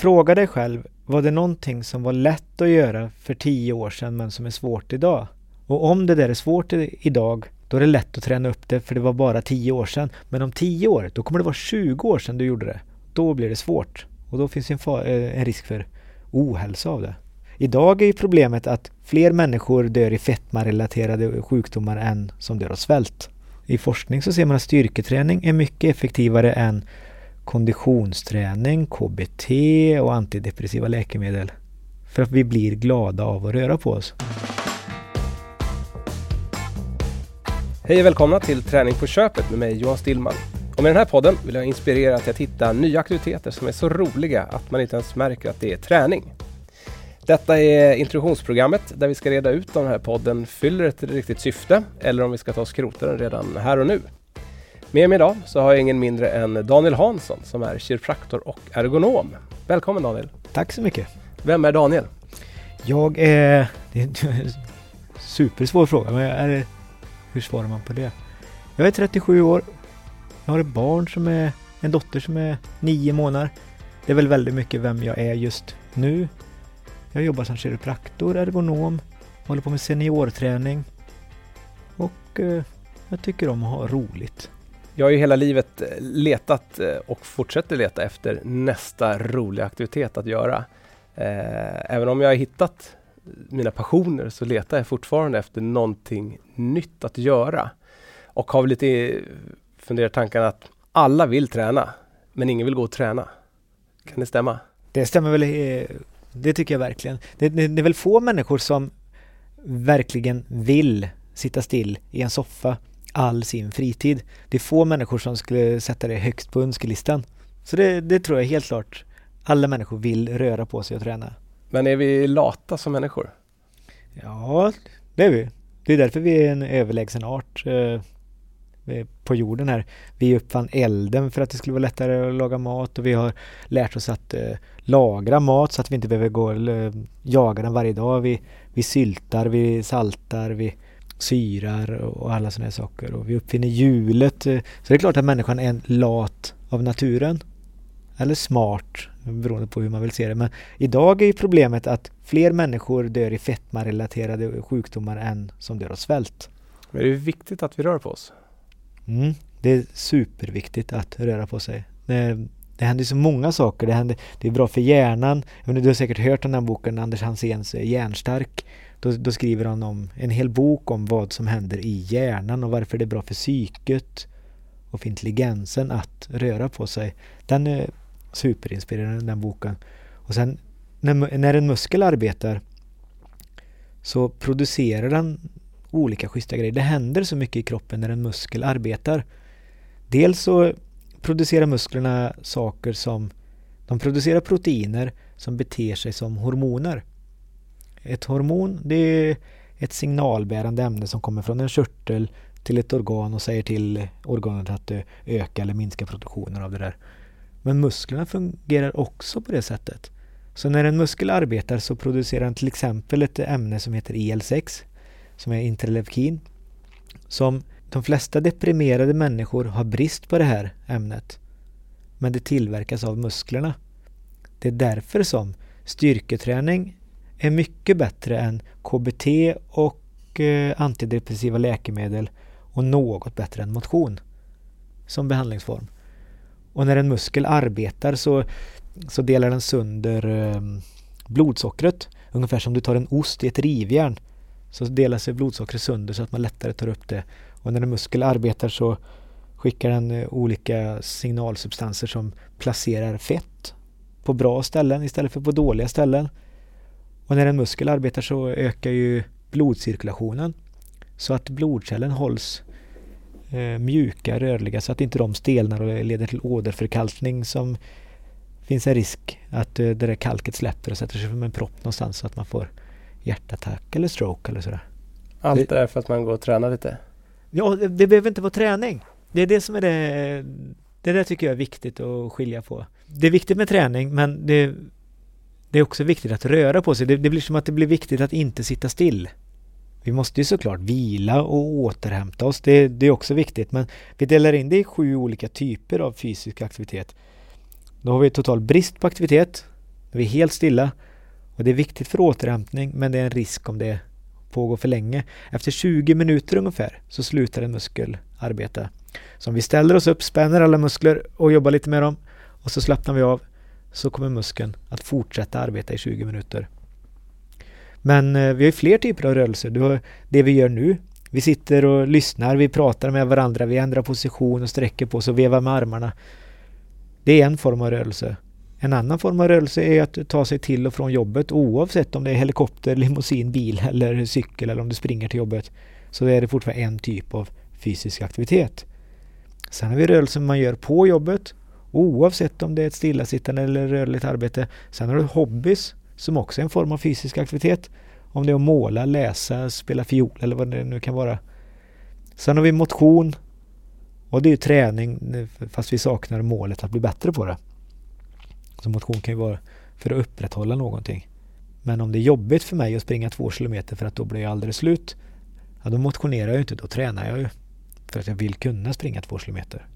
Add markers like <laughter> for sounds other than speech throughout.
fråga dig själv, var det någonting som var lätt att göra för tio år sedan men som är svårt idag? Och om det där är svårt idag, då är det lätt att träna upp det för det var bara tio år sedan. Men om tio år, då kommer det vara 20 år sedan du gjorde det. Då blir det svårt. Och då finns en, eh, en risk för ohälsa av det. Idag är ju problemet att fler människor dör i fetmarelaterade sjukdomar än som dör av svält. I forskning så ser man att styrketräning är mycket effektivare än konditionsträning, KBT och antidepressiva läkemedel. För att vi blir glada av att röra på oss. Hej och välkomna till Träning på köpet med mig Johan Stillman. Och med den här podden vill jag inspirera till att hitta nya aktiviteter som är så roliga att man inte ens märker att det är träning. Detta är introduktionsprogrammet där vi ska reda ut om den här podden fyller ett riktigt syfte eller om vi ska ta och skrota den redan här och nu. Med mig idag så har jag ingen mindre än Daniel Hansson som är kiropraktor och ergonom. Välkommen Daniel! Tack så mycket! Vem är Daniel? Jag är... Det är en supersvår fråga, men är, hur svarar man på det? Jag är 37 år. Jag har ett barn som är... En dotter som är nio månader. Det är väl väldigt mycket vem jag är just nu. Jag jobbar som kiropraktor, ergonom, håller på med seniorträning och eh, jag tycker om att ha roligt. Jag har ju hela livet eh, letat eh, och fortsätter leta efter nästa roliga aktivitet att göra. Eh, även om jag har hittat mina passioner så letar jag fortfarande efter någonting nytt att göra. Och har lite funderat tanken att alla vill träna, men ingen vill gå och träna. Kan det stämma? Det stämmer väl det tycker jag verkligen. Det, det, det, är väl få människor som verkligen vill sitta still i en soffa all sin fritid. Det är få människor som skulle sätta det högst på önskelistan. Så det, det tror jag helt klart. Alla människor vill röra på sig och träna. Men är vi lata som människor? Ja, det är vi. Det är därför vi är en överlägsen art. Eh, på jorden här. Vi uppfann elden för att det skulle vara lättare att laga mat och vi har lärt oss att eh, lagra mat så att vi inte behöver gå och eh, jaga den varje dag. Vi, vi syltar, vi saltar, vi syrar och alla sådana saker. Och vi uppfinner hjulet. Eh, så det är klart att människan är en lat av naturen. Eller smart, beroende på hur man vill se det. Men idag är problemet att fler människor dör i fetmarelaterade sjukdomar än som dör av svält. Men det är viktigt att vi rör på oss. Mm, det är superviktigt att röra på sig. Det, det händer så många saker. Det, händer, det är bra för hjärnan. du har säkert hört den här boken Anders Hanséns eh, Hjärnstark. Då, då, skriver han om en hel bok om vad som händer i hjärnan och varför det är bra för psyket och för intelligensen att röra på sig. Den är superinspirerande den boken. Och sen när, när en muskel arbetar så producerar den olika schyssta grejer. Det händer så mycket i kroppen när en muskel arbetar. Dels så producerar musklerna saker som de producerar proteiner som beter sig som hormoner. Ett hormon det är ett signalbärande ämne som kommer från en körtel till ett organ och säger till organet att eh, öka eller minska produktionen av det där. Men musklerna fungerar också på det sättet. Så när en muskel arbetar så producerar den till exempel ett ämne som heter IL-6 som är interleukin. Som de flesta deprimerade människor har brist på det här ämnet. Men det tillverkas av musklerna. Det är därför som styrketräning är mycket bättre än KBT och eh, antidepressiva läkemedel och något bättre än motion som behandlingsform. Och när en muskel arbetar så, så delar den sönder eh, blodsockret. Ungefär som du tar en ost i ett rivjärn så delar sig blodsockret sönder så att man lättare tar upp det. Och när en muskel arbetar så skickar den eh, olika signalsubstanser som placerar fett på bra ställen istället för på dåliga ställen. Och när en muskel arbetar så ökar ju blodcirkulationen så att blodkärlen hålls eh, mjuka, rörliga så att inte de stelnar och leder till åderförkalkning som finns en risk att eh, det där kalket släpper och sätter sig som en propp någonstans så att man får hjärtattack eller stroke eller sådär. Allt det är för att man går och tränar lite? Ja, det, det behöver inte vara träning. Det är det som är det det där tycker jag är viktigt att skilja på. Det är viktigt med träning men det, det är också viktigt att röra på sig. Det, det, blir som att det blir viktigt att inte sitta still. Vi måste ju såklart vila och återhämta oss. Det, det är också viktigt men vi delar in det i sju olika typer av fysisk aktivitet. Då har vi total brist på aktivitet. Då är vi helt stilla. Och det är viktigt för återhämtning men det är en risk om det pågår för länge. Efter 20 minuter ungefär så slutar en muskel arbeta. Så om vi ställer oss upp, spänner alla muskler och jobbar lite med dem och så slappnar vi av så kommer muskeln att fortsätta arbeta i 20 minuter. Men eh, vi har fler typer av rörelser. Du har det vi gör nu. Vi sitter och lyssnar, vi pratar med varandra, vi ändrar position och sträcker på oss och vevar med armarna. Det är en form av rörelse. En annan form av rörelse är att ta sig till och från jobbet oavsett om det är helikopter, limousin, bil eller cykel eller om du springer till jobbet. Så är det fortfarande en typ av fysisk aktivitet. Sen har vi rörelser man gör på jobbet oavsett om det är ett stillasittande eller rörligt arbete. Sen har du hobbys som också är en form av fysisk aktivitet. Om det är att måla, läsa, spela fiol eller vad det nu kan vara. Sen har vi motion och det är ju träning fast vi saknar målet att bli bättre på det. Så motion kan ju vara för att upprätthålla någonting. Men om det är jobbigt för mig att springa två kilometer för att då blir jag alldeles slut. Ja, då motionerar jag ju inte, då tränar jag ju. För att jag vill kunna springa två kilometer.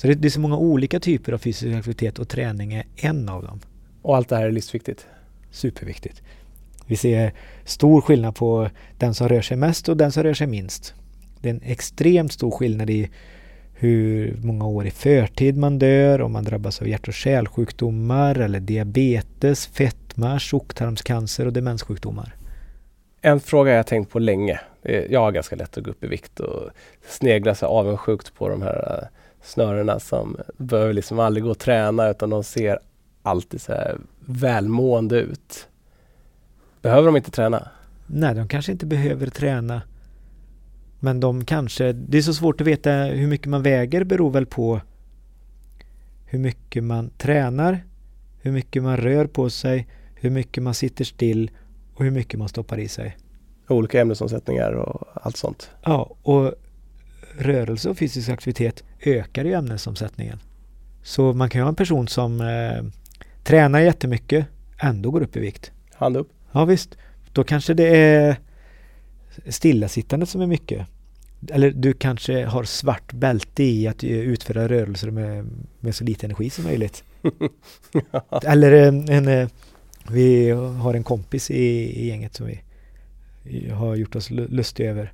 Så det, det är så många olika typer av fysisk aktivitet och träning är en av dem. Och allt det här är livsviktigt? Superviktigt. Vi ser stor skillnad på den som rör sig mest och den som rör sig minst. Det är en extremt stor skillnad i hur många år i förtid man dör, om man drabbas av hjärt och kärlsjukdomar eller diabetes, fetma, tjocktarmscancer och demenssjukdomar. En fråga jag tänkt på länge. Jag har ganska lätt att gå upp i vikt och sneglar så avundsjukt på de här snörena som behöver liksom aldrig gå och träna utan de ser alltid så här välmående ut. Behöver de inte träna? Nej, de kanske inte behöver träna. Men de kanske, det är så svårt att veta hur mycket man väger beror väl på hur mycket man tränar, hur mycket man rör på sig, hur mycket man sitter still och hur mycket man stoppar i sig. Olika ämnesomsättningar och allt sånt. Ja, och rörelse och fysisk aktivitet ökar ju ämnesomsättningen. Så man kan ju ha en person som eh, tränar jättemycket, ändå går upp i vikt. Hand upp. Ja visst. Då kanske det är stillasittandet som är mycket. Eller du kanske har svart bälte i att utföra rörelser med, med så lite energi som möjligt. <laughs> Eller en, en, vi har en kompis i, i gänget som vi har gjort oss lustiga över.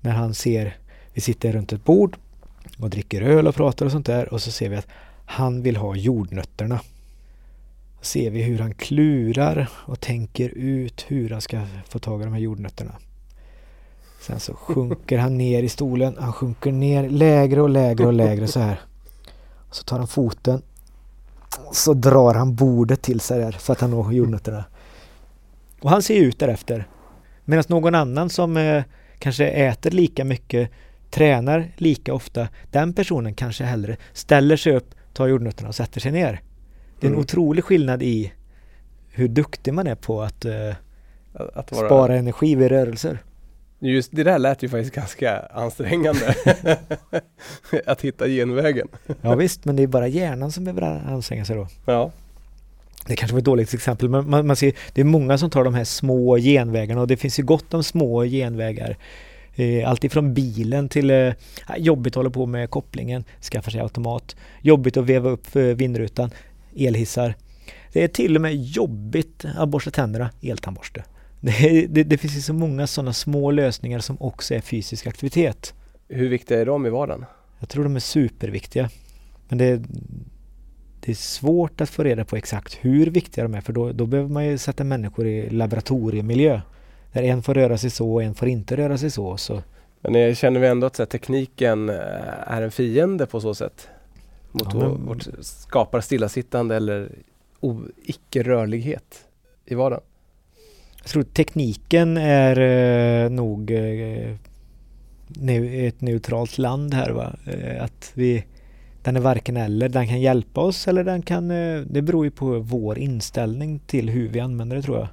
När han ser, vi sitter runt ett bord och dricker öl och pratar och sånt där och så ser vi att han vill ha jordnötterna. Ser vi hur han klurar och tänker ut hur han ska få tag i de här jordnötterna. Sen så sjunker han ner i stolen. Han sjunker ner lägre och lägre och lägre så här. Så tar han foten. Så drar han bordet till sig där för att han når jordnötterna. Och han ser ut därefter. Medan någon annan som eh, kanske äter lika mycket, tränar lika ofta, den personen kanske hellre ställer sig upp, tar jordnötterna och sätter sig ner. Det är en mm. otrolig skillnad i hur duktig man är på att, eh, att vara... spara energi vid rörelser. Just det där lät ju faktiskt ganska ansträngande. <laughs> att hitta genvägen. ja visst, men det är bara hjärnan som behöver anstränga sig då. Ja. Det kanske var ett dåligt exempel, men man, man ser, det är många som tar de här små genvägarna och det finns ju gott om små genvägar. Eh, allt ifrån bilen till eh, jobbigt att hålla på med kopplingen, skaffa sig automat. Jobbigt att veva upp eh, vindrutan. elhissar. Det är till och med jobbigt att borsta tänderna, eltandborste. <laughs> Det, det, det finns så många sådana små lösningar som också är fysisk aktivitet. Hur viktiga är de i vardagen? Jag tror de är superviktiga. Men det, det är svårt att få reda på exakt hur viktiga de är för då, då behöver man ju sätta människor i laboratoriemiljö. Där en får röra sig så och en får inte röra sig så. så. Men känner vi ändå att här, tekniken eh, är en fiende på så sätt? Mot Ja, men- vårt skapar stillasittande eller icke-rörlighet i vardagen? Jag tror tekniken är eh, nog eh, neu- ett neutralt land här va. Eh, att vi den är varken eller. Den kan hjälpa oss eller den kan... Eh, det beror ju på vår inställning till hur vi använder det tror jag.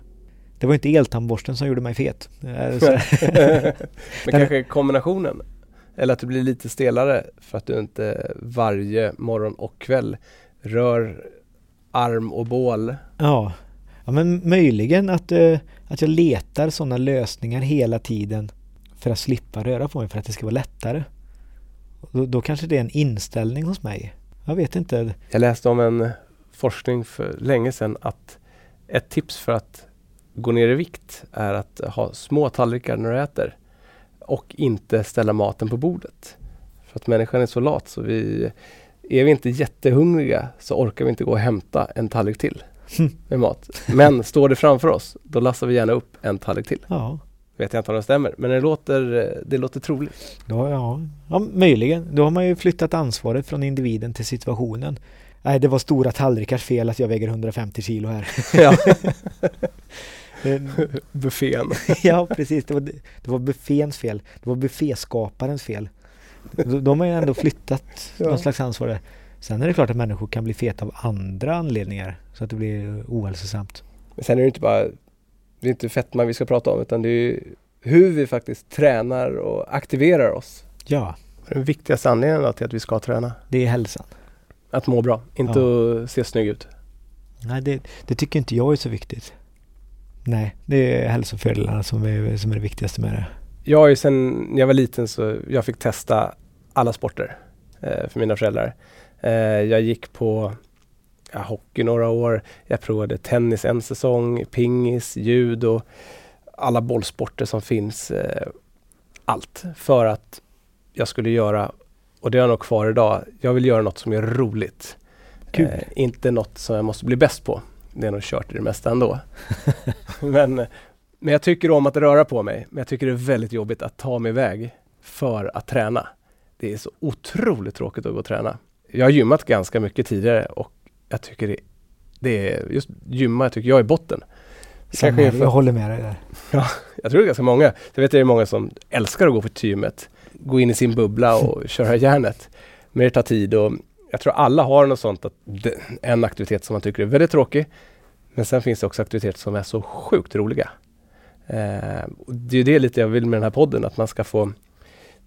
Det var inte eltandborsten som gjorde mig fet. Eh, <laughs> Men <laughs> kanske kombinationen? Eller att du blir lite stelare för att du inte varje morgon och kväll rör arm och bål. Ja, ja men möjligen att, eh, att jag letar sådana lösningar hela tiden för att slippa röra på mig för att det ska vara lättare. Då, då kanske det är en inställning hos mig. Jag vet inte. Jag läste om en forskning för länge sedan att ett tips för att gå ner i vikt är att ha små tallrikar när du äter och inte ställa maten på bordet. För att människan är så lat så vi är vi inte jättehungriga så orkar vi inte gå och hämta en tallrik till <laughs> med mat. Men står det framför oss, då lassar vi gärna upp en tallrik till. Ja, Vet jag inte om det stämmer, men det låter, det låter troligt. då, ja, ja, möjligen. Då har man ju flyttat ansvaret från individen till situationen. Nej, det var stora tallrikars fel att jag väger 150 kilo här. Ja. <laughs> Eh, Buffén. <laughs> ja, precis. Det var, det var bufféns fel. Det var bufféskaparens fel. De, de har ju ändå flyttat Ja. någon slags ansvar där. Sen är det klart att människor kan bli feta av andra anledningar så att det blir ohälsosamt. Men sen är det inte bara det är inte fetma vi ska prata om utan det är hur vi faktiskt tränar och aktiverar oss. Ja, Den viktigaste anledningen till att vi ska träna. det är hälsan. Att må bra, inte att se snygg ut. Nej, det, det tycker inte jag är så viktigt. Nej, det är hälsofördelarna som är, som är det viktigaste med det. Jag har ju sen jag var liten så jag fick testa alla sporter eh, för mina föräldrar. Eh, jag gick på ja, hockey några år. Jag provade tennis en säsong, pingis, judo, alla bollsporter som finns. Eh, allt för att jag skulle göra, och det är jag nog kvar idag, jag vill göra något som är roligt. Kul. Eh, inte något som jag måste bli bäst på. Det är nog kört i det mesta ändå. <laughs> men, men jag tycker om att röra på mig. Men jag tycker det är väldigt jobbigt att ta mig iväg för att träna. Det är så otroligt tråkigt att gå och träna. Jag har gymmat ganska mycket tidigare och jag tycker det, det är just gymma, jag tycker jag är botten. Samma jag håller med dig där. <laughs> jag tror det är ganska många. Jag vet att det är många som älskar att gå på gymmet. Gå in i sin bubbla och köra järnet. Men det tar tid och jag tror alla har något sånt att det, en aktivitet som man tycker är väldigt tråkig. Men sen finns det också aktiviteter som är så sjukt roliga. Eh, och det är det lite jag vill med den här podden, att man ska få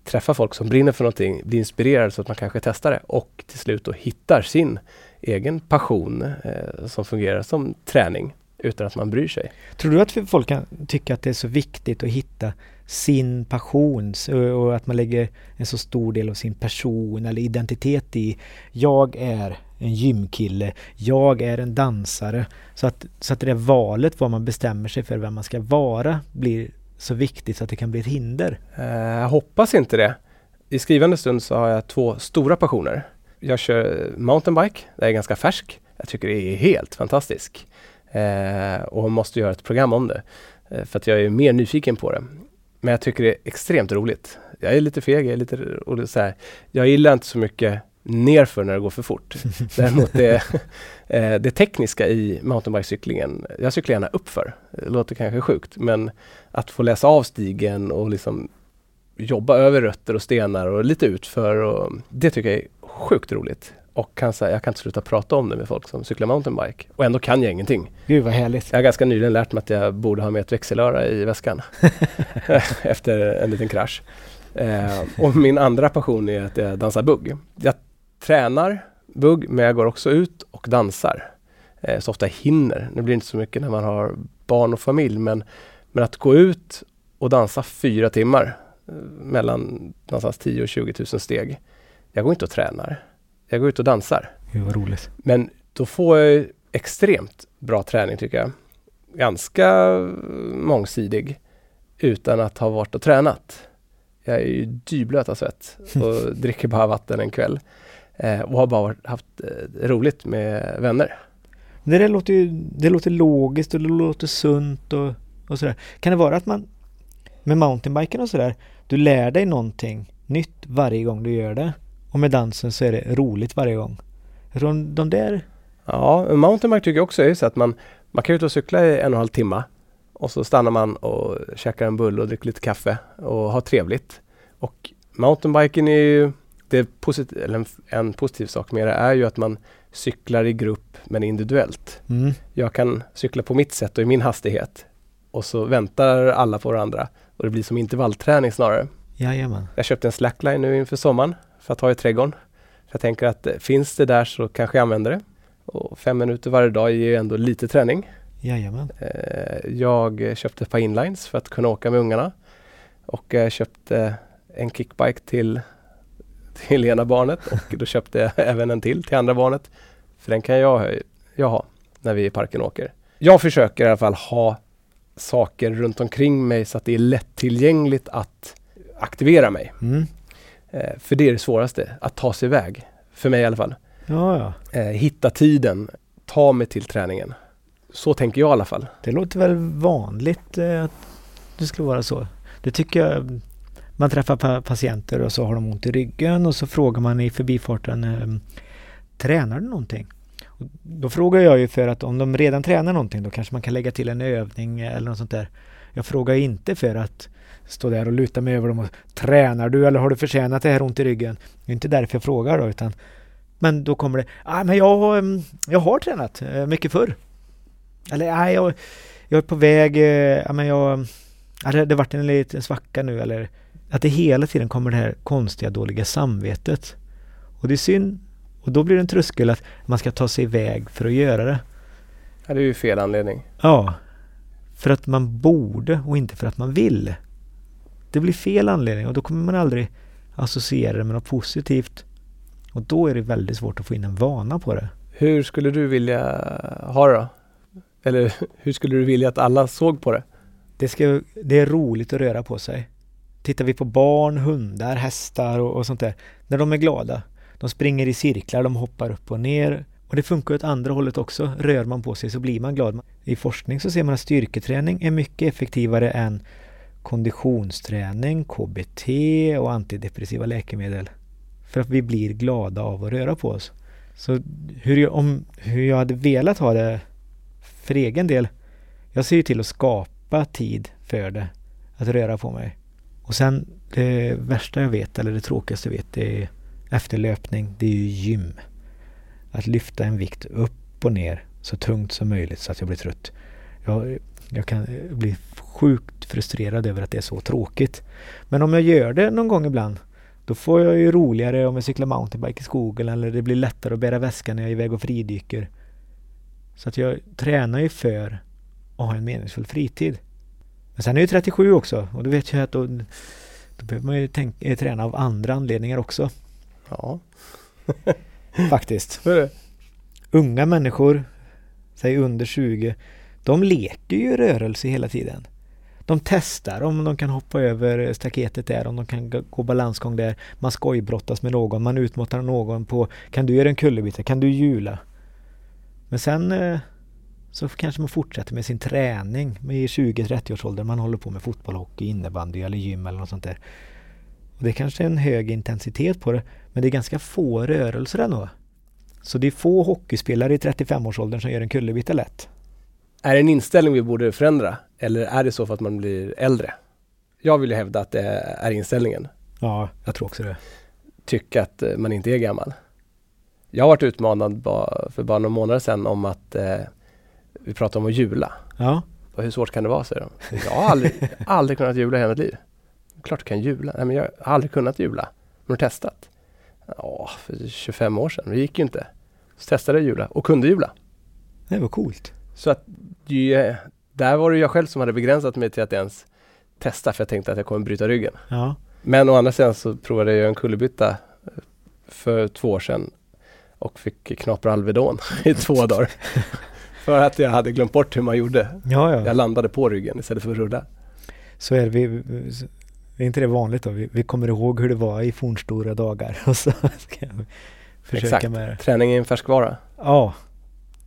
träffa folk som brinner för någonting, bli inspirerad så att man kanske testar det och till slut då hittar sin egen passion eh, som fungerar som träning utan att man bryr sig. Tror du att folk kan tycka att det är så viktigt att hitta sin passion och att man lägger en så stor del av sin person eller identitet i jag är en gymkille, jag är en dansare. Så att, så att det där valet vad man bestämmer sig för vem man ska vara blir så viktigt så att det kan bli ett hinder. Eh, Jag hoppas inte det. I skrivande stund så har jag två stora passioner. Jag kör mountainbike, det är ganska färsk. Jag tycker det är helt fantastisk. Eh, och måste göra ett program om det. Eh, för att jag är mer nyfiken på det. Men jag tycker det är extremt roligt. Jag är lite feg, jag är lite och så här. Jag gillar inte så mycket nerför när det går för fort. <laughs> Däremot det, eh, det tekniska i mountainbikecyklingen, jag cyklar gärna uppför. Det låter kanske sjukt men att få läsa av stigen och liksom jobba över rötter och stenar och lite utför. Och det tycker jag är sjukt roligt. Och kan, säga, jag kan inte sluta prata om det med folk som cyklar mountainbike. Och ändå kan jag ingenting. Gud vad härligt. Jag har ganska nyligen lärt mig att jag borde ha med ett växelöra i väskan. <laughs> <laughs> efter en liten krasch. Eh, och min andra passion är att jag dansar bugg. Jag tränar bugg men jag går också ut och dansar. Eh, så ofta jag hinner. Det blir inte så mycket när man har barn och familj men, men att gå ut och dansa fyra timmar eh, mellan någonstans 10 och 20 000 steg. Jag går inte och tränar. Jag går ut och dansar. Gud vad roligt. Men då får jag extremt bra träning tycker jag. Ganska mångsidig utan att ha varit och tränat. Jag är ju dyblöt av svett och <laughs> dricker bara vatten en kväll. Eh, och har bara varit, haft eh, roligt med vänner. Det, där låter ju, det låter logiskt och det låter sunt och, och sådär. Kan det vara att man med mountainbiken och sådär, du lär dig någonting nytt varje gång du gör det. Och med dansen så är det roligt varje gång. Tror de där... Ja, mountainbike tycker jag också är så att man, man kan ut och cykla i en och en halv timme och så stannar man och käkar en bulle och dricker lite kaffe och har trevligt. Och mountainbiken är ju det posit- eller en, en, positiv sak med det är ju att man cyklar i grupp men individuellt. Mm. Jag kan cykla på mitt sätt och i min hastighet och så väntar alla på varandra och det blir som intervallträning snarare. Jajamän. Jag köpte en slackline nu inför sommaren för att ha i trädgården. Så jag tänker att eh, finns det där så kanske jag använder det. Och fem minuter varje dag ger ju ändå lite träning. Jajamän. Eh, jag köpte ett par inlines för att kunna åka med ungarna. Och jag köpte en kickbike till, till ena barnet och då köpte jag <laughs> även en till till andra barnet. För den kan jag, jag ha när vi i parken åker. Jag försöker i alla fall ha saker runt omkring mig så att det är lättillgängligt att aktivera mig. Mm. Eh, för det är det svåraste, att ta sig iväg. För mig i alla fall. Ja, ja. Eh, hitta tiden, ta mig till träningen. Så tänker jag i alla fall. Det låter väl vanligt eh, att det skulle vara så. Det tycker jag. Man träffar pa patienter och så har de ont i ryggen och så frågar man i förbifarten eh, Tränar du någonting? Då frågar jag ju för att om de redan tränar någonting då kanske man kan lägga till en övning eller något sånt där. Jag frågar inte för att stå där och luta mig över dem och Tränar du eller har du förtjänat det här ont i ryggen? Det är inte därför jag frågar då utan Men då kommer det ah, men jag, har, mm, jag har tränat eh, mycket förr. Eller nej, jag, jag är på väg, eh, ja men jag ja, det, det varit en liten svacka nu eller att det hela tiden kommer det här konstiga dåliga samvetet. Och det är synd och då blir det en tröskel att man ska ta sig iväg för att göra det. Ja, det är ju fel anledning. Ja. För att man borde och inte för att man vill. Det blir fel anledning och då kommer man aldrig associera det med något positivt. Och då är det väldigt svårt att få in en vana på det. Hur skulle du vilja ha det då? Eller <laughs> hur skulle du vilja att alla såg på det? Det, ska, det är roligt att röra på sig. Tittar vi på barn, hundar, hästar och, och sånt där. När de är glada. De springer i cirklar, de hoppar upp och ner. Och det funkar åt andra hållet också. Rör man på sig så blir man glad. I forskning så ser man att styrketräning är mycket effektivare än konditionsträning, KBT och antidepressiva läkemedel. För att vi blir glada av att röra på oss. Så hur jag, om, hur jag hade velat ha det för egen del. Jag ser ju till att skapa tid för det. Att röra på mig. Och sen det värsta jag vet, eller det tråkigaste jag vet, det är efter löpning, det är ju gym. Att lyfta en vikt upp och ner så tungt som möjligt så att jag blir trött. Jag, jag kan bli sjukt frustrerad över att det är så tråkigt. Men om jag gör det någon gång ibland då får jag ju roligare om jag cyklar mountainbike i skogen eller det blir lättare att bära väskan när jag är iväg och fridyker. Så att jag tränar ju för att ha en meningsfull fritid. Men sen är jag 37 också och då vet jag att då, då behöver man ju tänka, träna av andra anledningar också. Ja. <laughs> Faktiskt. Är? Unga människor, säg under 20, de leker ju rörelse hela tiden. De testar om de kan hoppa över staketet där, om de kan gå balansgång där. Man skojbrottas med någon, man utmatar någon på Kan du göra en kullerbytta? Kan du hjula? Men sen eh, så kanske man fortsätter med sin träning i 20-30 års ålder. Man håller på med fotboll, hockey, innebandy eller gym eller något sånt där. Och det kanske är en hög intensitet på det, men det är ganska få rörelser ändå. Så det är få hockeyspelare i 35-årsåldern som gör en kullerbytta lätt. Är det en inställning vi borde förändra? Eller är det så för att man blir äldre? Jag vill ju hävda att det är inställningen. Ja, jag tror också det. Tycka att eh, man inte är gammal. Jag har varit utmanad för bara några månader sedan om att eh, vi pratade om att jula. Ja. Och hur svårt kan det vara, säger de. Jag har aldrig, <laughs> aldrig kunnat jula i hela mitt liv. Klart du kan jula. Nej, men jag har aldrig kunnat jula. Men har testat? Ja, för 25 år sedan. Det gick ju inte. Så testade jag jula och kunde jula. Det var coolt. Så att det, där var det jag själv som hade begränsat mig till att ens testa för jag tänkte att jag kommer bryta ryggen. Ja. Men å andra sidan så provade jag en kullerbytta för två år sedan. och fick knapra Alvedon i två <laughs> dagar. för att jag hade glömt bort hur man gjorde. Ja, ja. Jag landade på ryggen istället för att rulla. Så är det. Vi- är inte det vanligt då? Vi, vi kommer ihåg hur det var i fornstora dagar <laughs> och så ska jag försöka Exakt. med det. Träning är en färskvara. Ja,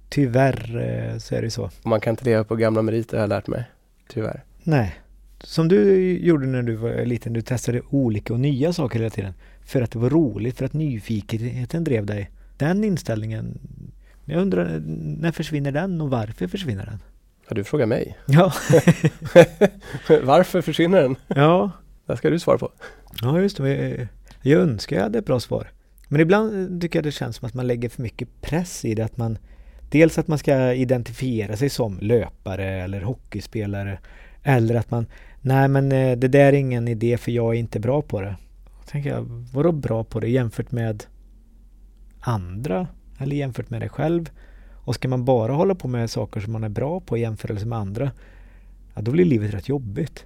tyvärr eh, så är det så. Man kan inte leva på gamla meriter har jag lärt mig. Tyvärr. Nej. Som du gjorde när du var liten, du testade olika och nya saker hela tiden. För att det var roligt, för att nyfikenheten drev dig. Den inställningen, jag undrar, när försvinner den och varför försvinner den? Ja, du frågar mig. Ja, <laughs> Varför försvinner den? ja, det ska du svara på. ja just det. Jag önskar jag hade ett bra svar. Men ibland eh, tycker jag det känns som att man lägger för mycket press i det. Att man, dels att man ska identifiera sig som löpare eller hockeyspelare. Eller att man, nej men eh, det där är ingen idé för jag är inte bra på det. Då tänker jag, vadå bra på det jämfört med andra? Eller jämfört med dig själv? Och ska man bara hålla på med saker som man är bra på i jämförelse med andra, ja då blir livet rätt jobbigt.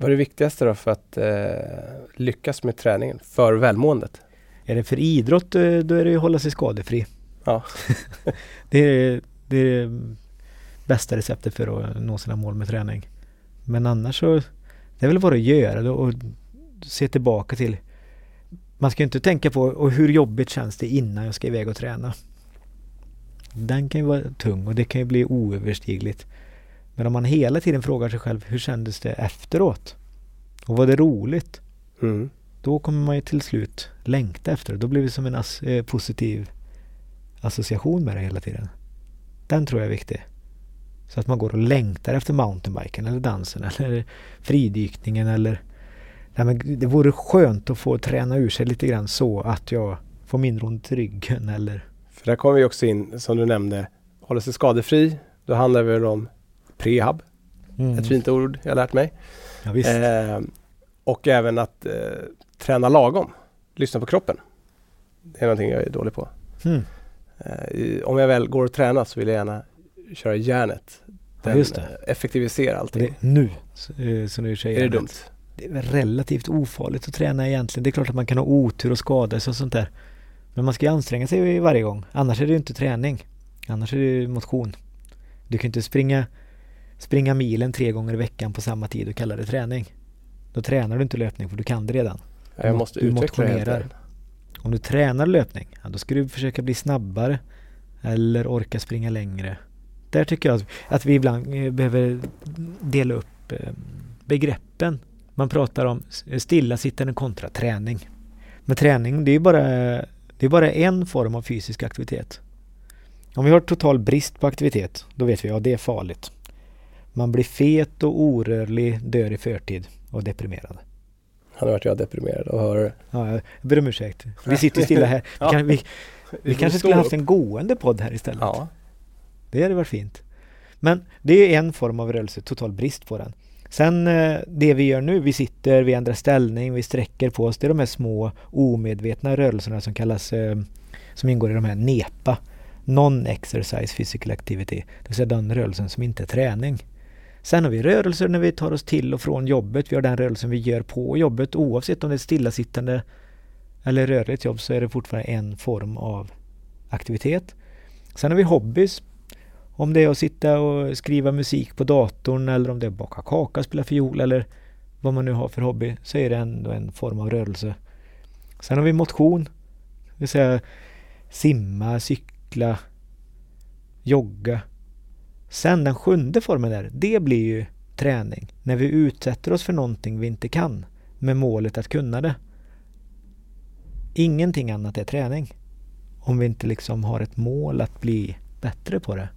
Vad är det viktigaste då för att eh, lyckas med träningen för välmåendet? Är det för idrott eh, då är det ju att hålla sig skadefri. Ja. <laughs> det, är, det är det bästa receptet för att nå sina mål med träning. Men annars så, det är väl bara att göra det och se tillbaka till man ska ju inte tänka på och hur jobbigt känns det innan jag ska iväg och träna. Den kan ju vara tung och det kan ju bli oöverstigligt. Men om man hela tiden frågar sig själv hur kändes det efteråt? Och var det roligt? Mm. Då kommer man ju till slut längta efter det. Då blir det som en as- eh, positiv association med det hela tiden. Den tror jag är viktig. Så att man går och längtar efter mountainbiken eller dansen eller fridykningen eller Nej, men det vore skönt att få träna ur sig lite grann så att jag får mindre ont i ryggen eller För där kommer vi också in, som du nämnde, hålla sig skadefri. Då handlar det väl om prehab, mm. ett fint ord jag lärt mig. Ja, visst. Eh, och även att eh, träna lagom, lyssna på kroppen. Det är någonting jag är dålig på. Mm. Eh, om jag väl går och tränar så vill jag gärna köra järnet. Ja, det. eh, effektivisera allting. det, nu, så, nu säger är det dumt? det är relativt ofarligt att träna egentligen. Det är klart att man kan ha otur och skada sig och sånt där. Men man ska ju anstränga sig varje gång. Annars är det ju inte träning. Annars är det ju motion. Du kan inte springa, springa milen tre gånger i veckan på samma tid och kalla det träning. Då tränar du inte löpning för du kan det redan. Ja, jag måste Du utveckla motionerar. Om du tränar löpning, ja, då ska du försöka bli snabbare eller orka springa längre. Där tycker jag att, att vi ibland eh, behöver dela upp eh, begreppen. Man pratar om stillasittande kontra träning. Men träning det är bara, det är bara en form av fysisk aktivitet. Om vi har total brist på aktivitet, då vet vi att ja, det är farligt. Man blir fet och orörlig, dör i förtid och deprimerad. Han har varit jag deprimerad och hör... Ja, jag ber om ursäkt. Vi sitter stilla här. <laughs> Vi, kan, vi, vi kanske skulle haft en gående podd här istället. Ja. Det hade varit fint. Men det är en form av rörelse, total brist på den. Sen eh, det vi gör nu, vi sitter, vi ändrar ställning, vi sträcker på oss. Det är de här små omedvetna rörelserna som kallas, eh, som ingår i de här NEPA. Non-exercise physical activity. Det vill säga den rörelsen som inte är träning. Sen har vi rörelser när vi tar oss till och från jobbet. Vi har den rörelsen vi gör på jobbet. Oavsett om det är stillasittande eller rörligt jobb så är det fortfarande en form av aktivitet. Sen har vi hobbys. Om det är att sitta och skriva musik på datorn eller om det är att baka kaka, spela fiol eller vad man nu har för hobby så är det ändå en form av rörelse. Sen har vi motion. Det vill säga simma, cykla, jogga. Sen den sjunde formen där, det blir ju träning. När vi utsätter oss för någonting vi inte kan med målet att kunna det. Ingenting annat är träning. Om vi inte liksom har ett mål att bli bättre på det.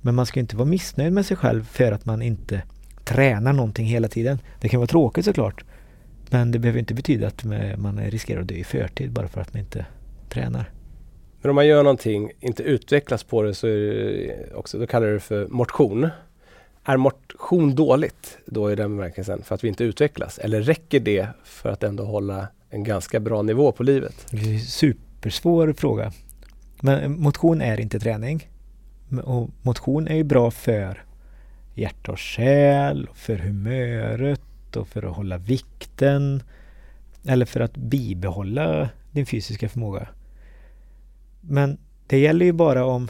Men man ska inte vara missnöjd med sig själv för att man inte tränar någonting hela tiden. Det kan vara tråkigt såklart. Men det behöver inte betyda att man riskerar att dö i förtid bara för att man inte tränar. Men om man gör någonting, inte utvecklas på det, så är det också, då kallar du det för motion. Är motion dåligt då i den bemärkelsen för att vi inte utvecklas? Eller räcker det för att ändå hålla en ganska bra nivå på livet? Det är en supersvår fråga. Men motion är inte träning. Och motion är ju bra för hjärta och själ, för humöret och för att hålla vikten. Eller för att bibehålla din fysiska förmåga. Men det gäller ju bara om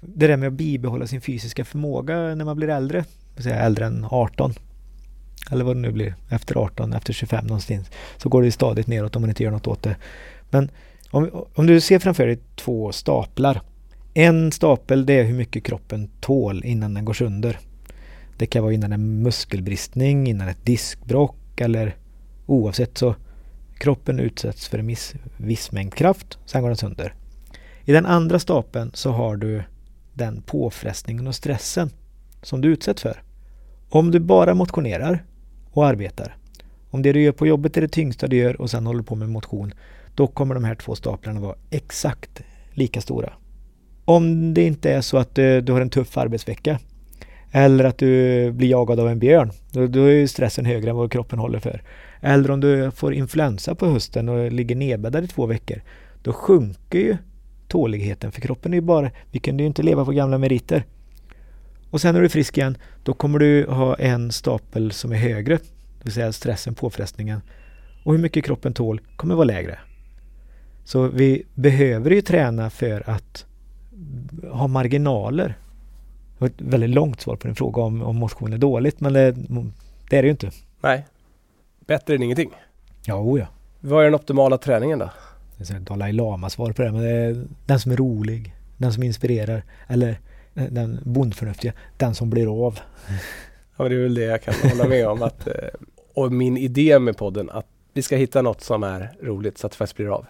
det där med att bibehålla sin fysiska förmåga när man blir äldre, säga äldre än 18 eller vad det nu blir, efter 18, efter 25 någonstans, så går det stadigt neråt om man inte gör något åt det. Men om, om du ser framför dig två staplar. En stapel det är hur mycket kroppen tål innan den går sönder. Det kan vara innan en muskelbristning, innan ett diskbrock eller oavsett så kroppen utsätts för en viss, viss mängd kraft, sen går den sönder. I den andra stapeln så har du den påfrestningen och stressen som du utsätts för. Om du bara motionerar och arbetar, om det du gör på jobbet är det tyngsta du gör och sen håller på med motion, då kommer de här två staplarna vara exakt lika stora. Om det inte är så att du, du har en tuff arbetsvecka eller att du blir jagad av en björn, då, då är stressen högre än vad kroppen håller för. Eller om du får influensa på hösten och ligger nedbäddad i två veckor, då sjunker ju tåligheten. För kroppen är ju bara, vi kunde ju inte leva på gamla meriter. Och sen när du är frisk igen, då kommer du ha en stapel som är högre. Det vill säga stressen, påfrestningen. Och hur mycket kroppen tål kommer vara lägre. Så vi behöver ju träna för att ha marginaler. Det var ett väldigt långt svar på din fråga om, om motion är dåligt, men det, det är det ju inte. Nej. Bättre än ingenting. Ja, o ja. Vad är den optimala träningen då? Dalai Lama-svar på det, men det är den som är rolig, den som inspirerar eller eh, den bondförnuftiga, den som blir av. Ja, det är väl det jag kan hålla med om. Att, eh, och min idé med podden, att vi ska hitta något som är roligt så att det faktiskt blir av.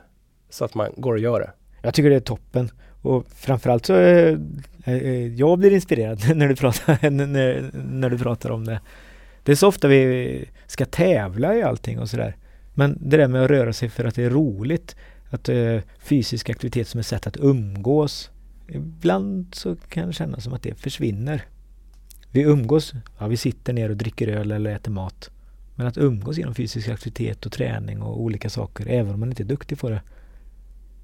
Så att man går och gör det. Jag tycker det är toppen. Och framförallt så eh, jag blir inspirerad <laughs> när du, pratar, <laughs> när, när du pratar om det. Det är så ofta vi ska tävla i allting och sådär. Men det där med att röra sig för att det är roligt. Att eh, fysisk aktivitet som ett sätt att umgås. Ibland så kan det kännas som att det försvinner. Vi umgås, ja vi sitter ner och dricker öl eller äter mat. Men att umgås genom fysisk aktivitet och träning och olika saker, även om man inte är duktig på det.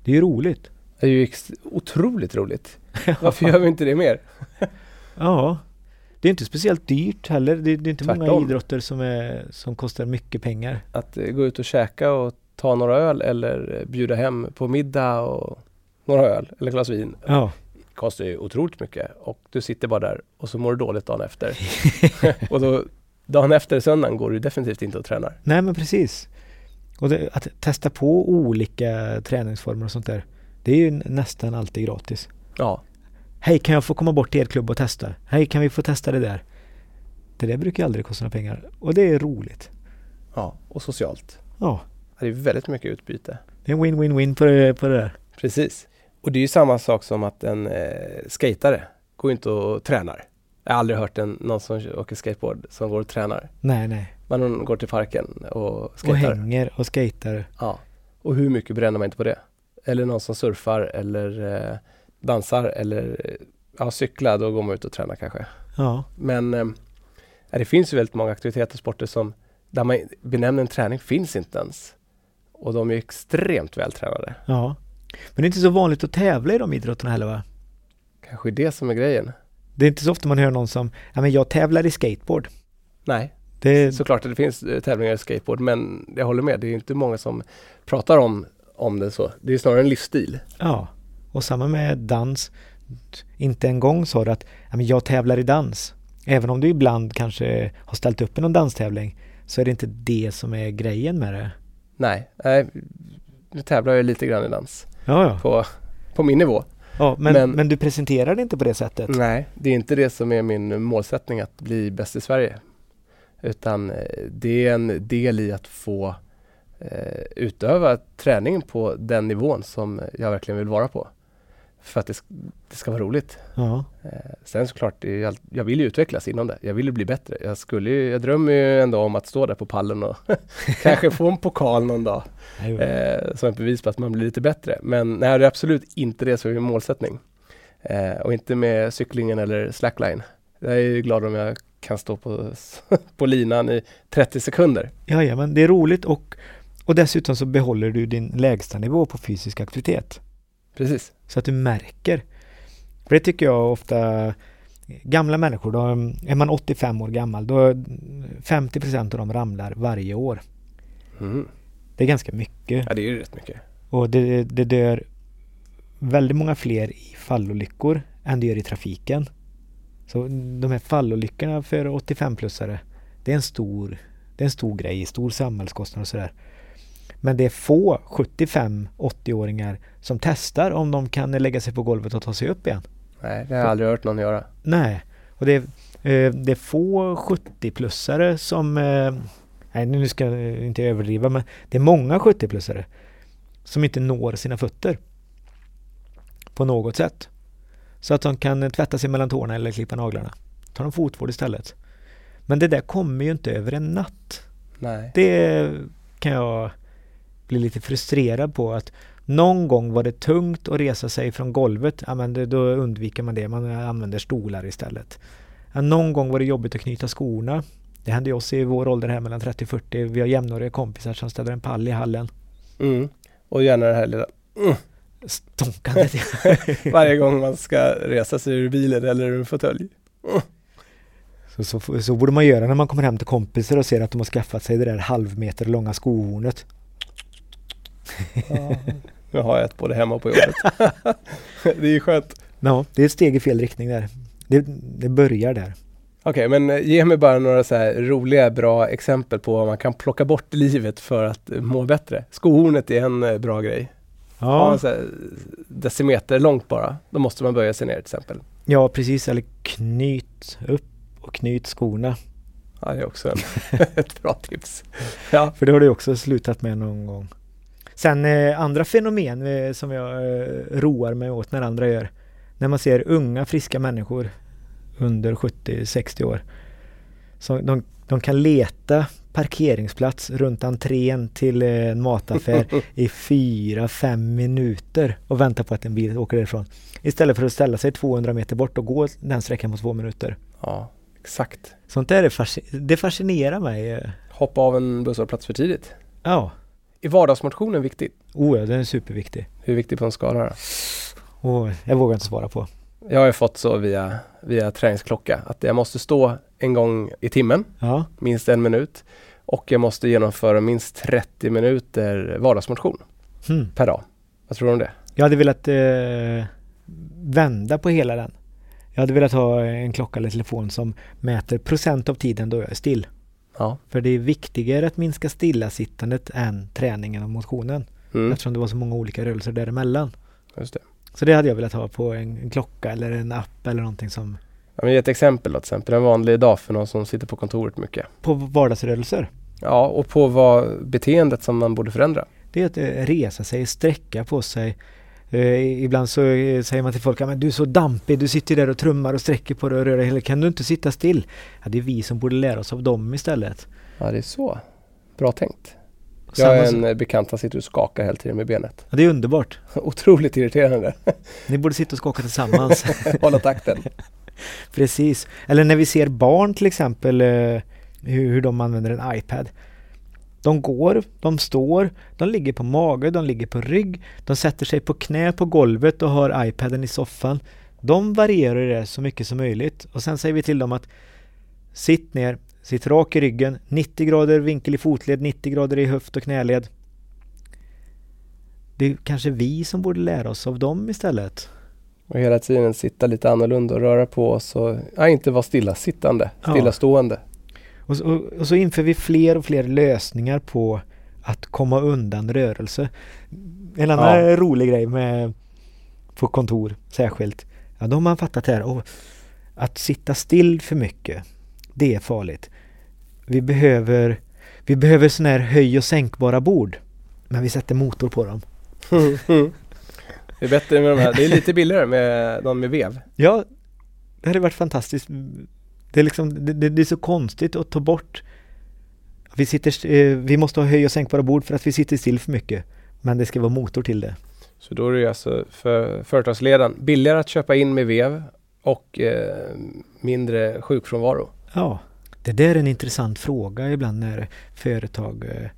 Det är ju roligt. Det är ju otroligt roligt. <laughs> Varför gör vi inte det mer? ja, det är inte speciellt dyrt heller. Det, det är inte Tvärtom. många idrotter som, är, som kostar mycket pengar. Att uh, gå ut och käka och ta några öl eller bjuda hem på middag och några öl eller glas vin. Ja. kostar ju otroligt mycket och du sitter bara där och så mår du dåligt dagen efter. <laughs> och då, dagen efter söndagen går du definitivt inte och tränar. Nej men precis. Och det, att testa på olika träningsformer och sånt där. Det är ju nästan alltid gratis. Ja. Hej, kan jag få komma bort till er klubb och testa? Hej, kan vi få testa det där? Det där brukar ju aldrig kosta några pengar och det är roligt. Ja, och socialt. Ja, Det är väldigt mycket utbyte. det är en win-win-win på det, på det där. Precis. Och det är ju samma sak som att en eh, skatare går inte och tränar. Jag har aldrig hört en, någon som åker skateboard som går och tränar. Nej, nej. Man går till parken och Och skatar. hänger och skater. Ja. Och hur mycket bränner man inte på det? Eller någon som surfar eller eh, dansar eller eh, ja, cyklar, då går man ut och tränar kanske. Ja, Men eh, det finns ju väldigt många aktiviteter och sporter som där man benämningen träning finns inte ens. Och de är extremt vältränade. ja. Men det är inte så vanligt att tävla i de idrotterna heller va? Kanske det som är grejen. Det är inte så ofta man hör någon som, ja men jag tävlar i skateboard. Nej, Det, såklart att det finns eh, tävlingar i skateboard men jag håller med, det är inte många som pratar om, om det så. Det är snarare en livsstil. Ja, och samma med dans. Inte en gång sa du att ja, men jag tävlar i dans. Även om du ibland kanske har ställt upp i någon danstävling så är det inte det som är grejen med det. Nej, nej nu tävlar jag lite grann i dans Ja, ja. på, på min nivå. ja men, men, Men- du presenterar det inte på det sättet. Nej, det är inte det som är min målsättning att bli bäst i Sverige. Utan eh, det är en del i att få eh, utöva träningen på den nivån som jag verkligen vill vara på. För att det, det ska vara roligt. Ja, Eh, sen såklart, jag vill ju utvecklas inom det. Jag vill ju bli bättre. Jag, skulle ju, jag drömmer ju ändå om att stå där på pallen och <laughs> kanske få en pokal någon dag. Eh, som ett bevis på att man blir lite bättre. Men nej, det är absolut inte det som är min målsättning. Eh, och inte med cyklingen eller slackline. Jag är ju glad om jag kan stå på, <laughs> på linan i 30 sekunder. ja, men det är roligt och, och dessutom så behåller du din lägsta nivå på fysisk aktivitet. Precis. Så att du märker. För det tycker jag ofta Gamla människor, då är man 85 år gammal, då 50% av dem ramlar varje år. Mm. Det är ganska mycket. Ja, det är ju rätt mycket. Och det, det dör väldigt många fler i fallolyckor än det gör i trafiken. Så de här fallolyckorna för 85-plussare, det är en stor, det är en stor grej, stor samhällskostnad och sådär. Men det är få 75-80-åringar som testar om de kan lägga sig på golvet och ta sig upp igen. Nej, det har jag aldrig hört någon göra. Nej, och det är, eh, det är få 70-plussare som... Eh, nej, nu ska jag inte överdriva, men det är många 70-plussare som inte når sina fötter på något sätt. Så att de kan tvätta sig mellan tårna eller klippa naglarna. Tar de fotvård istället. Men det där kommer ju inte över en natt. Nej. Det kan jag bli lite frustrerad på att någon gång var det tungt att resa sig från golvet. Ja, men då undviker man det. Man använder stolar istället. Ja, någon gång var det jobbigt att knyta skorna. Det hände ju oss i vår ålder här mellan 30 och 40. Vi har jämnåriga kompisar som ställer en pall i hallen. Mm. Och gärna det här lilla Stånkandet. <laughs> varje gång man ska resa sig ur bilen eller ur en fåtölj. så, så, så borde man göra när man kommer hem till kompisar och ser att de har skaffat sig det där halvmeter långa skohornet. Ja. <laughs> Nu har jag ett både hemma och på jobbet. <laughs> det är ju skönt. Ja, det är ett steg i fel riktning där. Det, det börjar där. Okej, men eh, ge mig bara några så här roliga, bra exempel på vad man kan plocka bort i livet för att eh, må bättre. Skohornet är en eh, bra grej. Ja. Ja, decimeter långt bara. Då måste man böja sig ner till exempel. ja precis. Eller knyt upp och knyt skorna. Ja, det är också en, <laughs> ett bra tips. Ja, För det har du också slutat med någon gång. Sen eh, andra fenomen eh, som jag eh, roar mig åt när andra gör. När man ser unga friska människor under 70-60 år. Så de, de kan leta parkeringsplats runt entrén till eh, en mataffär <laughs> i 4-5 minuter och vänta på att en bil åker därifrån. Istället för att ställa sig 200 meter bort och gå den sträckan på två minuter. ja exakt. Sånt där är fasci- det fascinerar mig. eh. Hoppa av en busshållplats för tidigt. Ja, Är vardagsmotionen viktigt? oh, ja, den är superviktig. Hur viktig på en skala då? Och jag vågar inte svara på. Jag har ju fått så via, via träningsklocka att jag måste stå en gång i timmen, Ja, minst en minut. Och jag måste genomföra minst 30 minuter vardagsmotion hmm. per dag. Vad tror du om det? Jag hade velat eh, vända på hela den. Jag hade velat ha en klocka eller telefon som mäter procent av tiden då jag är still. Ja. För det är viktigare att minska stillasittandet än träningen och motionen. Mm, Eftersom det var så många olika rörelser däremellan. just det. Så det hade jag velat ha på en, en klocka eller en app eller någonting som Ja, men ge ett exempel då, till exempel en vanlig dag för någon som sitter på kontoret mycket. på vardagsrörelser. Ja, och på vad beteendet som man borde förändra. Det är att eh, resa sig, sträcka på sig. Eh, ibland så eh, säger man till folk, men du är så dampig, du sitter där och trummar och sträcker på dig och rör dig. Kan du inte sitta still? Ja, det är vi som borde lära oss av dem istället. Ja, det är så. Bra tänkt. Jag är sak- en eh, bekant som sitter och skakar hela tiden med benet. Ja, det är underbart. <laughs> Otroligt irriterande. <laughs> Ni borde sitta och skaka tillsammans. <laughs> Hålla takten. Precis. Eller när vi ser barn till exempel hur, hur de använder en iPad. De går, de står, de ligger på mage, de ligger på rygg, de sätter sig på knä på golvet och har iPaden i soffan. De varierar det så mycket som möjligt och sen säger vi till dem att sitt ner, sitt rak i ryggen, 90 grader vinkel i fotled, 90 grader i höft och knäled. Det är kanske vi som borde lära oss av dem istället. Och hela tiden sitta lite annorlunda och röra på oss och ja, inte vara stillasittande, Ja. Och så, och så inför vi fler och fler lösningar på att komma undan rörelse. En annan Ja. rolig grej med på kontor särskilt. Ja, då har man fattat här. Och att sitta still för mycket, det är farligt. Vi behöver, vi behöver sådana här höj och sänkbara bord. Men vi sätter motor på dem. <laughs> Det är bättre med de här. Det är lite billigare med de med vev. Ja, det hade varit fantastiskt. Det är, liksom, det, det, är så konstigt att ta bort vi, sitter, eh, vi måste ha höj och sänkbara bord för att vi sitter still för mycket. Men det ska vara motor till det. Så då är det alltså för företagsledaren billigare att köpa in med vev och eh, mindre sjukfrånvaro. Ja, det där är en intressant fråga ibland när företag, eh,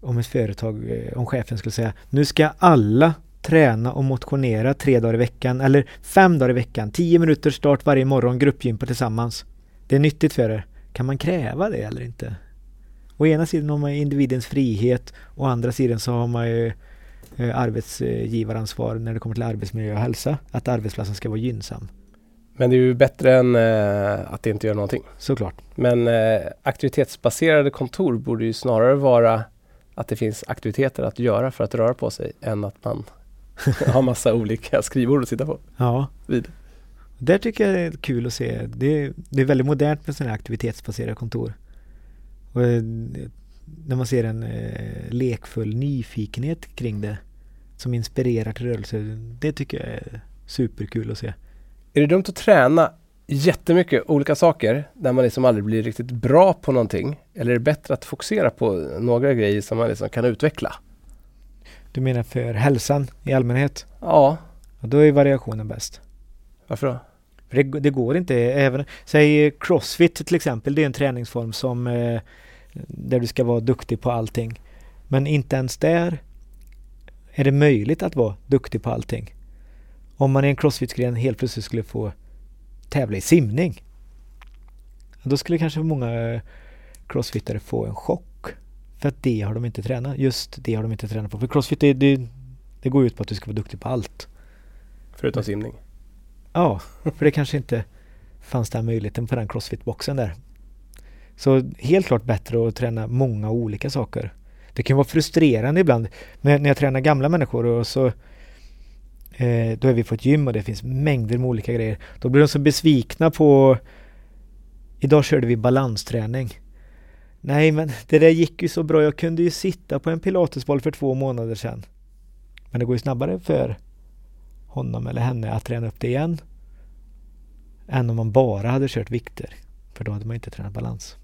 om ett företag, eh, om chefen skulle säga nu ska alla träna och motionera tre dagar i veckan eller fem dagar i veckan, tio minuter start varje morgon, gruppgympa tillsammans. Det är nyttigt för er. Kan man kräva det eller inte? Å ena sidan har man individens frihet, å andra sidan så har man ju eh, arbetsgivaransvar när det kommer till arbetsmiljö och hälsa. Att arbetsplatsen ska vara gynnsam. Men det är ju bättre än eh, att inte göra någonting. Såklart. Men eh, aktivitetsbaserade kontor borde ju snarare vara att det finns aktiviteter att göra för att röra på sig än att man <laughs> har massa olika skrivbord att sitta på. Ja. Vid. Där tycker jag det är kul att se. Det är, det är väldigt modernt med sådana här aktivitetsbaserade kontor. Och eh, när man ser en eh, lekfull nyfikenhet kring det som inspirerar till rörelse. Det tycker jag är superkul att se. Är det dumt att träna jättemycket olika saker där man liksom aldrig blir riktigt bra på någonting? Eller är det bättre att fokusera på några grejer som man liksom kan utveckla? Du menar för hälsan i allmänhet? Ja, Och då är variationen bäst. varför då? För det, det går inte, även, säg crossfit till exempel, det är en träningsform som eh, där du ska vara duktig på allting. Men inte ens där är det möjligt att vara duktig på allting. Om man i en crossfit-gren helt plötsligt skulle få tävla i simning. Då skulle kanske många crossfittare få en chock. För att det har de inte tränat. Just det har de inte tränat på. För crossfit det, det, det går ut på att du ska vara duktig på allt. Förutom simning. Ja, för det kanske inte fanns den möjligheten på den crossfit-boxen där. Så helt klart bättre att träna många olika saker. Det kan vara frustrerande ibland när, när jag tränar gamla människor och så eh, då är vi på ett gym och det finns mängder med olika grejer. Då blir de så besvikna på Idag körde vi balansträning. Nej men det där gick ju så bra. Jag kunde ju sitta på en pilatesboll för två månader sedan. Men det går ju snabbare för honom eller henne att träna upp det igen. Än om man bara hade kört vikter. För då hade man inte tränat balans.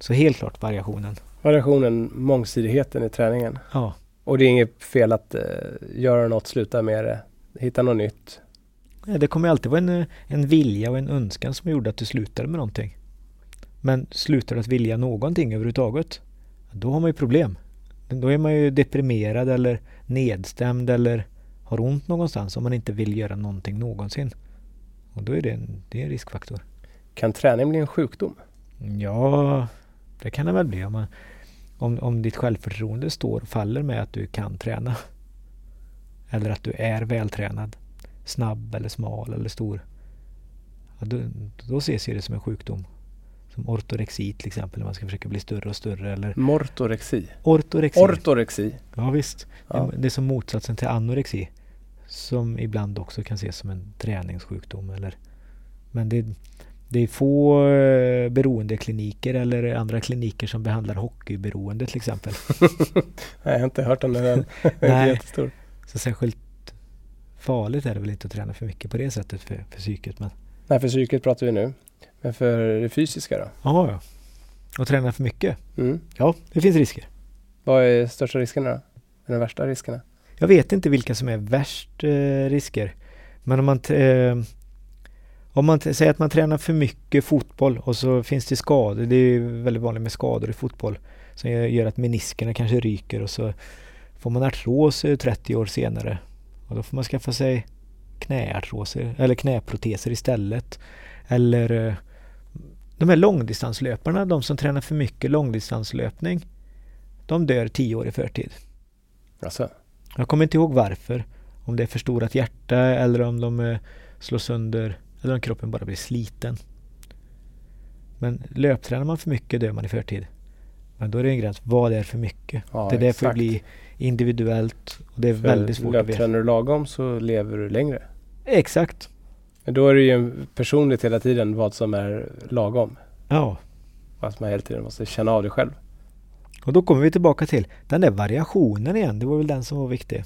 Så helt klart variationen. Variationen, mångsidigheten i träningen. Ja, Och det är inget fel att eh, göra något, sluta med det, hitta något nytt. Ja, det kommer alltid vara en, en vilja och en önskan som gjorde att du slutade med någonting. Men slutar du att vilja någonting överhuvudtaget, då har man ju problem. Då är man ju deprimerad eller nedstämd eller har ont någonstans om man inte vill göra någonting någonsin. Och då är det en, det är en riskfaktor. Kan träning bli en sjukdom? Ja, det kan det väl bli om, man, om, om ditt självförtroende står och faller med att du kan träna. Eller att du är vältränad. Snabb eller smal eller stor. Ja, då, då ses det som en sjukdom. Som ortorexi till exempel när man ska försöka bli större och större. Eller Mortorexi? ortorexi. Ortorexi? ja visst. Ja. Det, det är som motsatsen till anorexi. Som ibland också kan ses som en träningssjukdom. Eller, men det, det är få eh, beroendekliniker eller andra kliniker som behandlar hockeyberoende till exempel. <laughs> Nej, jag har inte hört om. Den är Nej. jättestor. Så särskilt farligt är det väl inte att träna för mycket på det sättet för, för psyket. Men Nej, för psyket pratar vi nu. Men för det fysiska då? ja, ja. Och träna för mycket? Mm. Ja, det finns risker. Vad är största riskerna då? De värsta riskerna? Jag vet inte vilka som är värst eh, risker. Men om man, eh, om man säger att man tränar för mycket fotboll och så finns det skador. Det är ju väldigt vanligt med skador i fotboll. Som gör- att meniskerna kanske ryker och så får man artros eh, 30 år senare. Och då får man skaffa sig knäartroser eh, eller knäproteser istället. Eller eh, de här långdistanslöparna, de som tränar för mycket långdistanslöpning. De dör 10 år i förtid. Alltså, jag kommer inte ihåg varför. Om det är förstorat hjärta eller om de eh, slår sönder eller om kroppen bara blir sliten. Men löptränar man för mycket dör man i förtid. Men då är det en gräns. Vad är för mycket? ja, det där får bli individuellt och det är För väldigt svårt att veta. Löptränar du lagom så lever du längre. Exakt. Men då är det ju personligt hela tiden vad som är lagom. Ja. Att man hela tiden måste känna av det själv. Och då kommer vi tillbaka till den där variationen igen. Det var väl den som var viktig.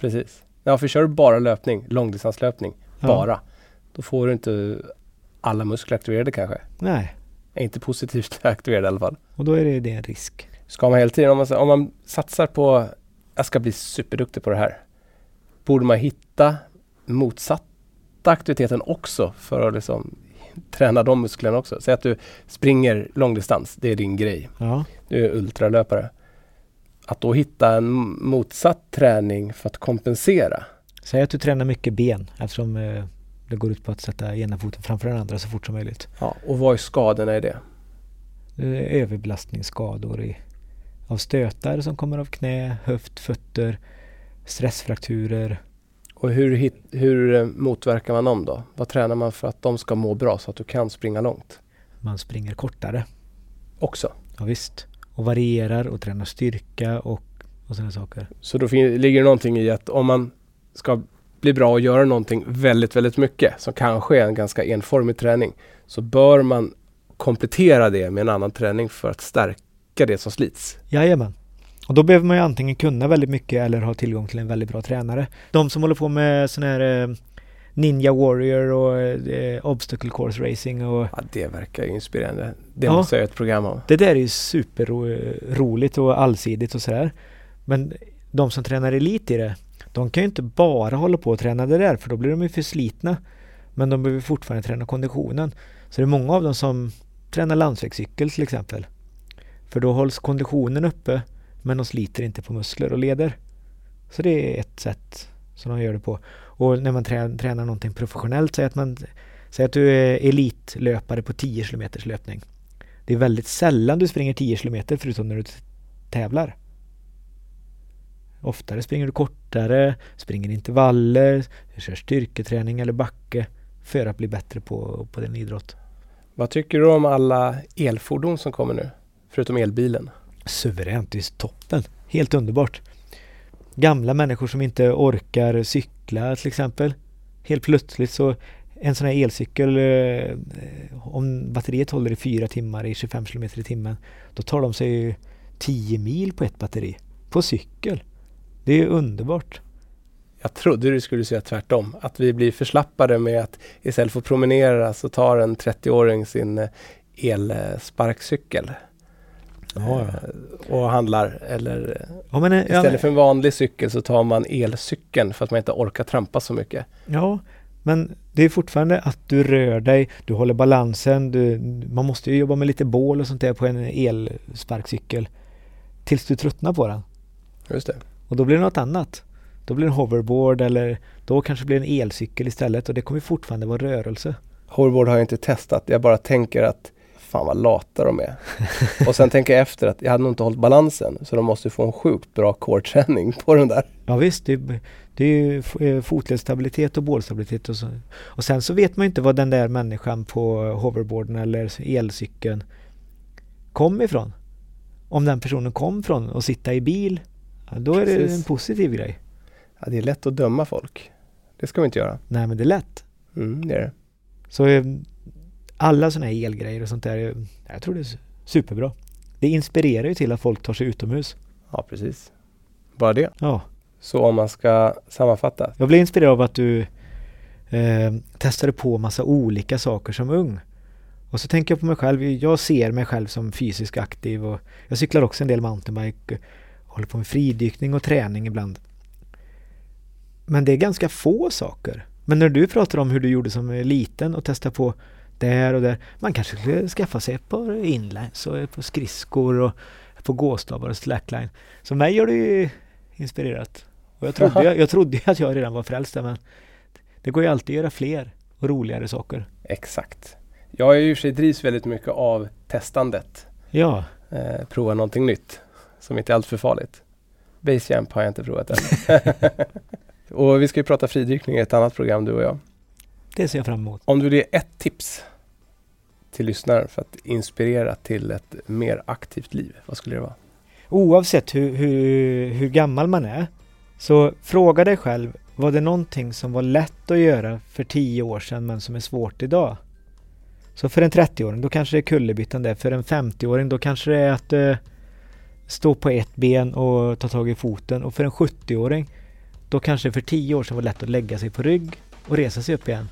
Precis. Ja, för kör du bara löpning, långdistanslöpning, Ja. bara. Då får du inte alla muskler aktiverade kanske. Nej. Är inte positivt <laughs> aktiverade i alla fall. Och då är det, det en risk. Ska man hela tiden, om man, om man satsar på jag ska bli superduktig på det här. Borde man hitta motsatta aktiviteten också för att liksom träna de musklerna också. Säg att du springer långdistans, det är din grej. Ja. Du är ultralöpare. Att då hitta en motsatt träning för att kompensera. Säg att du tränar mycket ben eftersom eh, det går ut på att sätta ena foten framför den andra så fort som möjligt. Ja, och vad är skadorna i det? Eh, överbelastningsskador i, av stötar som kommer av knä, höft, fötter, stressfrakturer. Och hur, hit, hur eh, motverkar man dem då? Vad tränar man för att de ska må bra så att du kan springa långt? Man springer kortare. Också. Ja, visst. Och varierar och tränar styrka och, och sådana saker. Så då ligger det någonting i att om man ska bli bra och göra någonting väldigt, väldigt mycket som kanske är en ganska enformig träning så bör man komplettera det med en annan träning för att stärka det som slits. Jajamän. Och då behöver man ju antingen kunna väldigt mycket eller ha tillgång till en väldigt bra tränare. De som håller på med sån här eh, Ninja Warrior och eh, Obstacle Course Racing och Ja, det verkar ju inspirerande. Det Ja. måste jag göra ett program om. Det där är ju superroligt och allsidigt och sådär. Men de som tränar elit i det, de kan ju inte bara hålla på och träna det där för då blir de ju för slitna. Men de behöver fortfarande träna konditionen. Så det är många av dem som tränar landsvägscykel till exempel. För då hålls konditionen uppe men de sliter inte på muskler och leder. Så det är ett sätt som de gör det på. Och när man trä- tränar någonting professionellt, säg att, man, säg att du är elitlöpare på 10 km löpning. Det är väldigt sällan du springer 10 km förutom när du tävlar. Oftare springer du kortare, springer intervaller, du kör styrketräning eller backe för att bli bättre på, på din idrott. Vad tycker du om alla elfordon som kommer nu? Förutom elbilen. Suveränt, det är toppen. Helt underbart. Gamla människor som inte orkar cykla till exempel. Helt plötsligt så en sån här elcykel eh, om batteriet håller i fyra timmar i 25 km i timmen då tar de sig ju 10 mil på ett batteri. På cykel. Det är underbart. Jag trodde du skulle säga tvärtom. Att vi blir förslappade med att istället för att promenera så tar en 30-åring sin eh, elsparkcykel. Ja, eh, Och handlar. Eller Ja, men, eh, ja, istället för en vanlig cykel så tar man elcykeln för att man inte orkar trampa så mycket. ja, men det är fortfarande att du rör dig, du håller balansen, du, man måste ju jobba med lite bål och sånt där på en elsparkcykel. Tills du tröttnar på den. Just det. Och då blir det något annat. Då blir det en hoverboard eller då kanske det blir en elcykel istället och det kommer fortfarande vara rörelse. Hoverboard har jag inte testat. Jag bara tänker att fan vad lata de är. och sen tänker jag efter att jag hade nog inte hållit balansen. Så de måste få en sjukt bra core-träning på den där. Ja visst, det, det är ju eh, fotledsstabilitet och bålstabilitet och så. Och sen så vet man ju inte vad den där människan på hoverboarden eller elcykeln kom ifrån. Om den personen kom från att sitta i bil, då är det Precis. en positiv grej. Ja, det är lätt att döma folk. Det ska vi inte göra. Nej, men det är lätt. Mm, det är det. Så eh, alla sådana här elgrejer och sånt där, eh, jag tror det är superbra. Det inspirerar ju till att folk tar sig utomhus. Ja, precis. Bara det. Ja. Så om man ska sammanfatta. Jag blev inspirerad av att du eh, testade på massa olika saker som ung. Och så tänker jag på mig själv, jag ser mig själv som fysiskt aktiv och jag cyklar också en del mountainbike, håller på med fridykning och träning ibland. Men det är ganska få saker. Men när du pratar om hur du gjorde som liten och testade på där och där. Man kanske skulle skaffa sig ett par inlines och ett par skridskor och ett par gåstavar och slackline. Så mig har det ju inspirerat. Och jag trodde, jag, jag trodde att jag redan var frälst där, men det går ju alltid att göra fler och roligare saker. Exakt. Jag har ju i och för sig drivs väldigt mycket av testandet. Ja. Eh, prova någonting nytt som inte är alltför farligt. Basejump har jag inte provat än. <laughs> <laughs> och vi ska ju prata fridykning i ett annat program du och jag. Det ser jag fram emot. Om du vill ge ett tips till lyssnaren för att inspirera till ett mer aktivt liv, vad skulle det vara? Oavsett hur, hur, hur gammal man är, så fråga dig själv, var det någonting som var lätt att göra för tio år sedan men som är svårt idag? Så för en 30-åring, då kanske det är kullerbyttan det. För en 50-åring, då kanske det är att uh, stå på ett ben och ta tag i foten. Och för en 70-åring, då kanske det för tio år sedan var lätt att lägga sig på rygg och resa sig upp igen.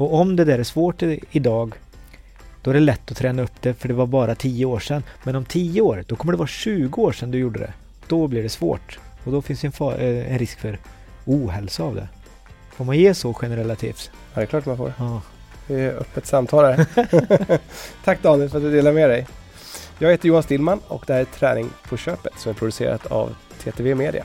Och om det där är svårt idag, då är det lätt att träna upp det för det var bara 10 år sedan. Men om 10 år, då kommer det vara 20 år sedan du gjorde det. Då blir det svårt. Och då finns en, en risk för ohälsa av det. Får man ge så generella tips? Ja, det är klart man får. Ja. Det är öppet samtal här. <laughs> Tack Daniel för att du delar med dig. Jag heter Johan Stillman och det här är Träning på köpet som är producerat av TTV Media.